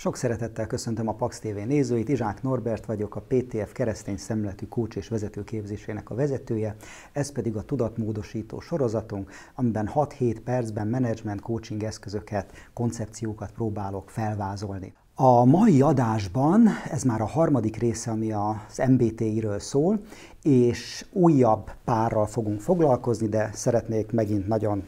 Sok szeretettel köszöntöm a Pax TV nézőit, Izsák Norbert vagyok, a PTF keresztény szemletű kócs és vezetőképzésének a vezetője, ez pedig a tudatmódosító sorozatunk, amiben 6-7 percben management coaching eszközöket, koncepciókat próbálok felvázolni. A mai adásban, ez már a harmadik része, ami az MBTI-ről szól, és újabb párral fogunk foglalkozni, de szeretnék megint nagyon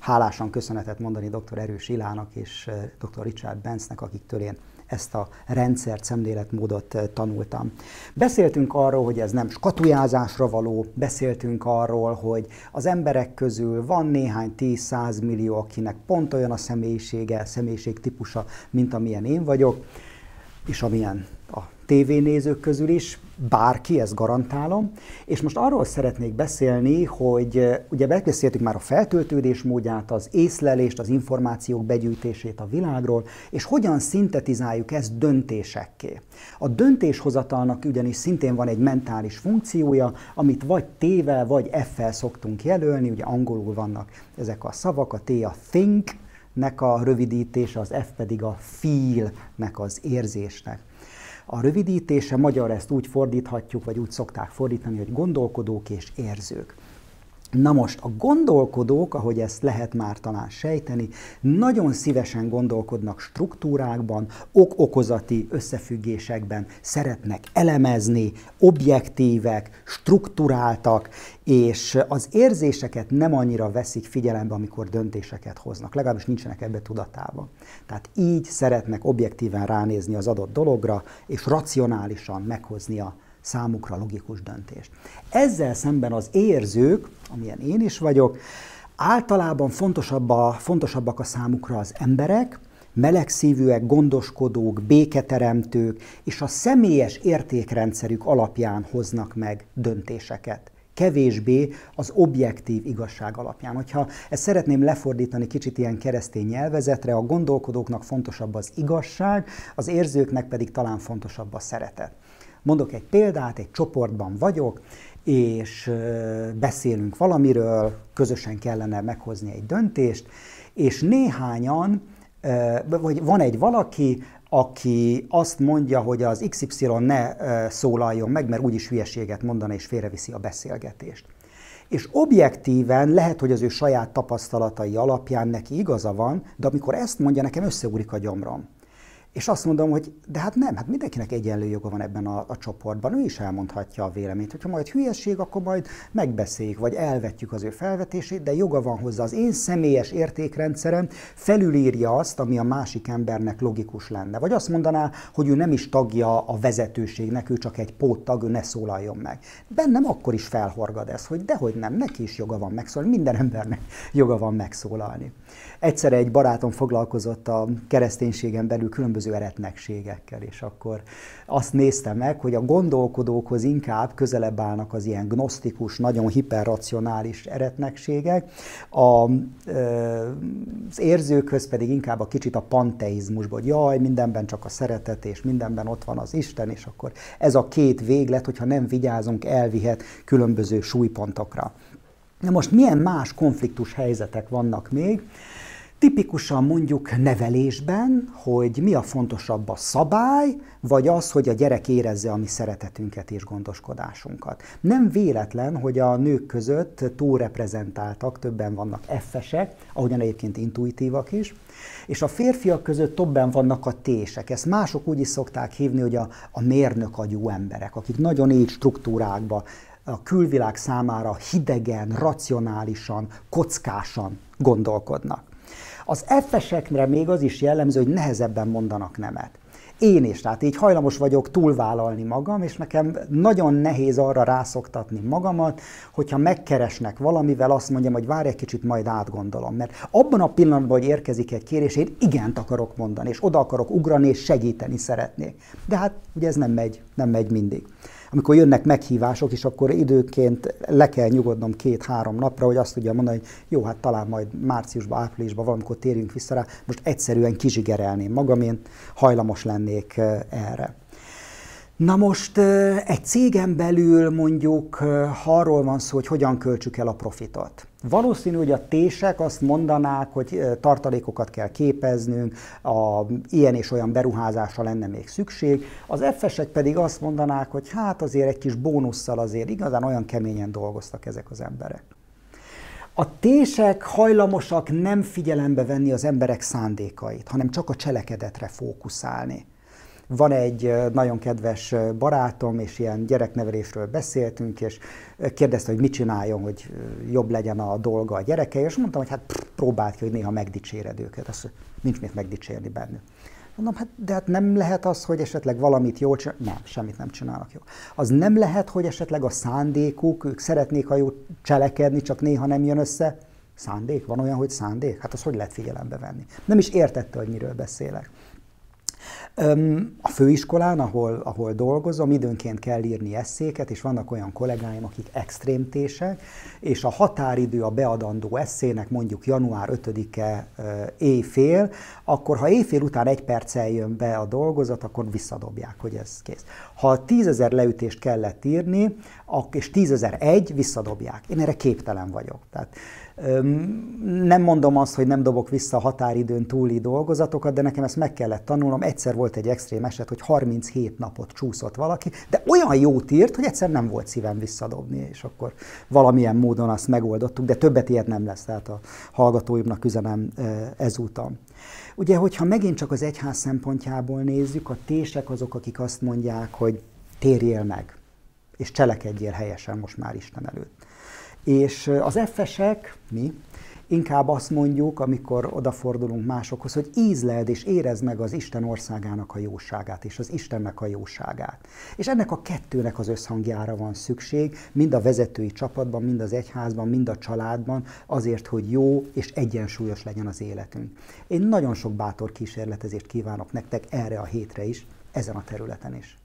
hálásan köszönetet mondani dr. Erős Ilának és eh, dr. Richard Benznek, akiktől én ezt a rendszert, szemléletmódot eh, tanultam. Beszéltünk arról, hogy ez nem skatujázásra való, beszéltünk arról, hogy az emberek közül van néhány 10-100 millió, akinek pont olyan a személyisége, személyiségtípusa, mint amilyen én vagyok, és amilyen a tévénézők közül is, bárki, ezt garantálom. És most arról szeretnék beszélni, hogy ugye megbeszéltük már a feltöltődés módját, az észlelést, az információk begyűjtését a világról, és hogyan szintetizáljuk ezt döntésekké. A döntéshozatalnak ugyanis szintén van egy mentális funkciója, amit vagy T-vel, vagy F-fel szoktunk jelölni, ugye angolul vannak ezek a szavak, a T a think, nek a rövidítése, az F pedig a feel-nek az érzésnek. A rövidítése magyar ezt úgy fordíthatjuk, vagy úgy szokták fordítani, hogy gondolkodók és érzők. Na most a gondolkodók, ahogy ezt lehet már talán sejteni, nagyon szívesen gondolkodnak struktúrákban, ok-okozati összefüggésekben, szeretnek elemezni, objektívek, struktúráltak, és az érzéseket nem annyira veszik figyelembe, amikor döntéseket hoznak, legalábbis nincsenek ebbe tudatában. Tehát így szeretnek objektíven ránézni az adott dologra, és racionálisan meghozni a számukra logikus döntést. Ezzel szemben az érzők, amilyen én is vagyok, általában fontosabb a, fontosabbak a számukra az emberek, melegszívűek, gondoskodók, béketeremtők, és a személyes értékrendszerük alapján hoznak meg döntéseket kevésbé az objektív igazság alapján. Hogyha ezt szeretném lefordítani kicsit ilyen keresztény nyelvezetre, a gondolkodóknak fontosabb az igazság, az érzőknek pedig talán fontosabb a szeretet. Mondok egy példát, egy csoportban vagyok, és beszélünk valamiről, közösen kellene meghozni egy döntést, és néhányan, vagy van egy valaki, aki azt mondja, hogy az XY ne szólaljon meg, mert úgyis hülyeséget mondana és félreviszi a beszélgetést. És objektíven lehet, hogy az ő saját tapasztalatai alapján neki igaza van, de amikor ezt mondja, nekem összeúrik a gyomrom. És azt mondom, hogy de hát nem, hát mindenkinek egyenlő joga van ebben a, a csoportban, ő is elmondhatja a véleményt. Hogyha majd hülyeség, akkor majd megbeszéljük, vagy elvetjük az ő felvetését, de joga van hozzá. Az én személyes értékrendszerem felülírja azt, ami a másik embernek logikus lenne. Vagy azt mondaná, hogy ő nem is tagja a vezetőségnek, ő csak egy póttag, ő ne szólaljon meg. Bennem akkor is felhorgad ez, hogy dehogy nem, neki is joga van megszólalni, minden embernek joga van megszólalni. Egyszer egy barátom foglalkozott a kereszténységen belül különböző eretnekségekkel, és akkor azt nézte meg, hogy a gondolkodókhoz inkább közelebb állnak az ilyen gnosztikus, nagyon hiperracionális eretnekségek, a, az érzőkhöz pedig inkább a kicsit a panteizmusból, hogy jaj, mindenben csak a szeretet, és mindenben ott van az Isten, és akkor ez a két véglet, hogyha nem vigyázunk, elvihet különböző súlypontokra. Na most milyen más konfliktus helyzetek vannak még? Tipikusan mondjuk nevelésben, hogy mi a fontosabb a szabály, vagy az, hogy a gyerek érezze a mi szeretetünket és gondoskodásunkat. Nem véletlen, hogy a nők között túlreprezentáltak, többen vannak effesek, ahogyan egyébként intuitívak is, és a férfiak között többen vannak a tések. Ezt mások úgy is szokták hívni, hogy a, a mérnök agyú emberek, akik nagyon így struktúrákba, a külvilág számára hidegen, racionálisan, kockásan gondolkodnak. Az F-esekre még az is jellemző, hogy nehezebben mondanak nemet. Én is, tehát így hajlamos vagyok túlvállalni magam, és nekem nagyon nehéz arra rászoktatni magamat, hogyha megkeresnek valamivel, azt mondjam, hogy várj egy kicsit, majd átgondolom. Mert abban a pillanatban, hogy érkezik egy kérés, én igent akarok mondani, és oda akarok ugrani, és segíteni szeretnék. De hát ugye ez nem megy, nem megy mindig amikor jönnek meghívások, és akkor időként le kell nyugodnom két-három napra, hogy azt tudja mondani, hogy jó, hát talán majd márciusban, áprilisban valamikor térjünk vissza rá, most egyszerűen kizsigerelném magam, én hajlamos lennék erre. Na most egy cégen belül mondjuk arról van szó, hogy hogyan költsük el a profitot. Valószínű, hogy a tések azt mondanák, hogy tartalékokat kell képeznünk, a ilyen és olyan beruházásra lenne még szükség. Az effesek pedig azt mondanák, hogy hát azért egy kis bónusszal azért igazán olyan keményen dolgoztak ezek az emberek. A tések hajlamosak nem figyelembe venni az emberek szándékait, hanem csak a cselekedetre fókuszálni. Van egy nagyon kedves barátom, és ilyen gyereknevelésről beszéltünk, és kérdezte, hogy mit csináljon, hogy jobb legyen a dolga a gyerekei, és mondtam, hogy hát pff, próbáld ki, hogy néha megdicséred őket. Azt nincs mit megdicsérni bennük. Mondom, hát de hát nem lehet az, hogy esetleg valamit jól csinálnak. Nem, semmit nem csinálnak jól. Az nem lehet, hogy esetleg a szándékuk, ők szeretnék a jó cselekedni, csak néha nem jön össze. Szándék? Van olyan, hogy szándék? Hát az hogy lehet figyelembe venni? Nem is értette, hogy miről beszélek. A főiskolán, ahol, ahol dolgozom, időnként kell írni eszéket, és vannak olyan kollégáim, akik extrémtések, és a határidő a beadandó eszének mondjuk január 5-e éjfél, akkor ha éjfél után egy perccel jön be a dolgozat, akkor visszadobják, hogy ez kész. Ha tízezer leütést kellett írni, és tízezer egy, visszadobják. Én erre képtelen vagyok. Tehát nem mondom azt, hogy nem dobok vissza a határidőn túli dolgozatokat, de nekem ezt meg kellett tanulnom. Egyszer volt egy extrém eset, hogy 37 napot csúszott valaki, de olyan jót írt, hogy egyszer nem volt szívem visszadobni, és akkor valamilyen módon azt megoldottuk, de többet ilyet nem lesz, tehát a hallgatóimnak üzenem ezúton. Ugye, hogyha megint csak az egyház szempontjából nézzük, a tések azok, akik azt mondják, hogy térjél meg, és cselekedjél helyesen most már Isten előtt. És az effesek, mi, inkább azt mondjuk, amikor odafordulunk másokhoz, hogy ízleld és érezd meg az Isten országának a jóságát és az Istennek a jóságát. És ennek a kettőnek az összhangjára van szükség, mind a vezetői csapatban, mind az egyházban, mind a családban, azért, hogy jó és egyensúlyos legyen az életünk. Én nagyon sok bátor kísérletezést kívánok nektek erre a hétre is, ezen a területen is.